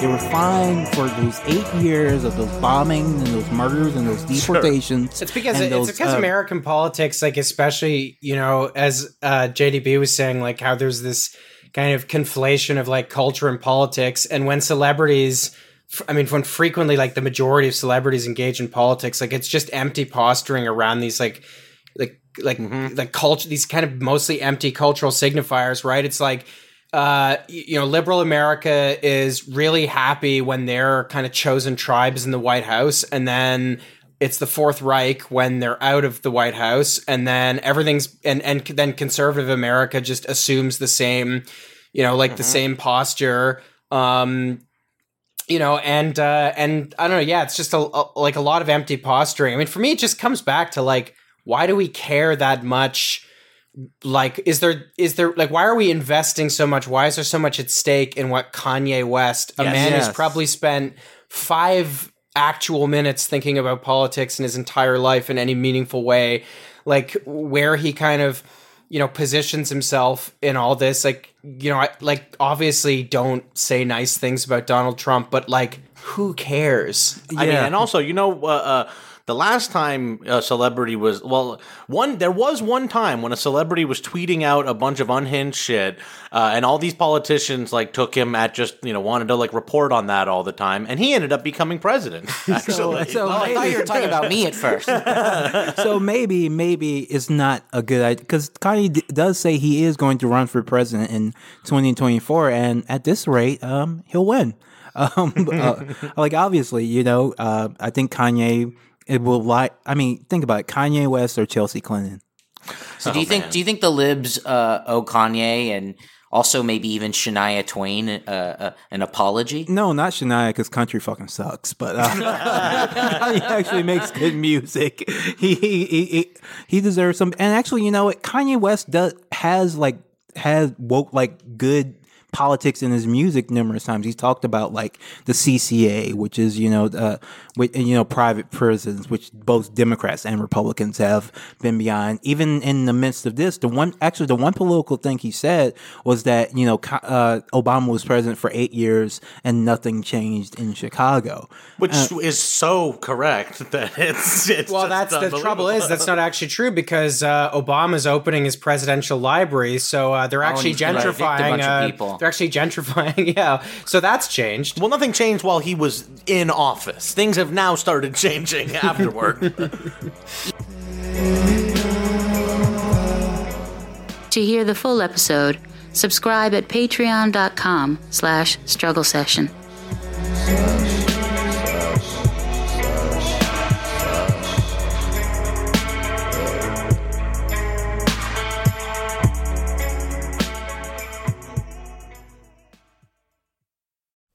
time for those eight years of those bombings and those murders and those deportations. It's because and it's those, because uh, American politics, like especially you know, as uh, JDB was saying, like how there's this kind of conflation of like culture and politics, and when celebrities. I mean, when frequently, like the majority of celebrities engage in politics, like it's just empty posturing around these, like, like, like, like culture, these kind of mostly empty cultural signifiers, right? It's like, uh, you know, liberal America is really happy when they're kind of chosen tribes in the White House, and then it's the Fourth Reich when they're out of the White House, and then everything's and and then conservative America just assumes the same, you know, like the same posture. Um, you know, and uh, and I don't know, yeah, it's just a, a like a lot of empty posturing. I mean, for me, it just comes back to like, why do we care that much? Like is there is there like why are we investing so much? Why is there so much at stake in what kanye west a Yes. man who's probably spent five actual minutes thinking about politics in his entire life in any meaningful way like where he kind of you know positions himself in all this? Like you know I, like obviously don't say nice things about donald trump but like who cares I mean, and also, you know, uh, uh, the last time a celebrity was well, one there was one time when a celebrity was tweeting out a bunch of unhinged shit, uh, and all these politicians like took him at just you know wanted to like report on that all the time, and he ended up becoming president. Actually, so Oh, I thought you were talking about me at first. so maybe maybe it's not a good idea because Kanye d- does say he is going to run for president in 2024, and at this rate, um, he'll win. Um, uh, like obviously, you know, uh, I think Kanye it will like. I mean, think about it: Kanye West or Chelsea Clinton. So do you think do you think the libs uh, owe Kanye and also maybe even Shania Twain uh, uh, an apology? No, not Shania, because country fucking sucks. But uh, he actually makes good music. He, he he he he deserves some. And actually, you know what? Kanye West does has like has woke like good politics in his music numerous times. He's talked about like the CCA, which is you know uh, with you know private prisons, which both Democrats and Republicans have been behind. Even in the midst of this, the one actually the one political thing he said was that you know uh, Obama was president for eight years and nothing changed in Chicago. which is so correct that it's. it's well, just that's the trouble is that's not actually true because uh, Obama's opening his presidential library, so uh, they're actually he's a gentrifying. bunch of uh, people. They're actually gentrifying. Yeah, so that's changed. Well, nothing changed while he was in office. Things have now started changing afterward. To hear the full episode, subscribe at patreon.com slash struggle session.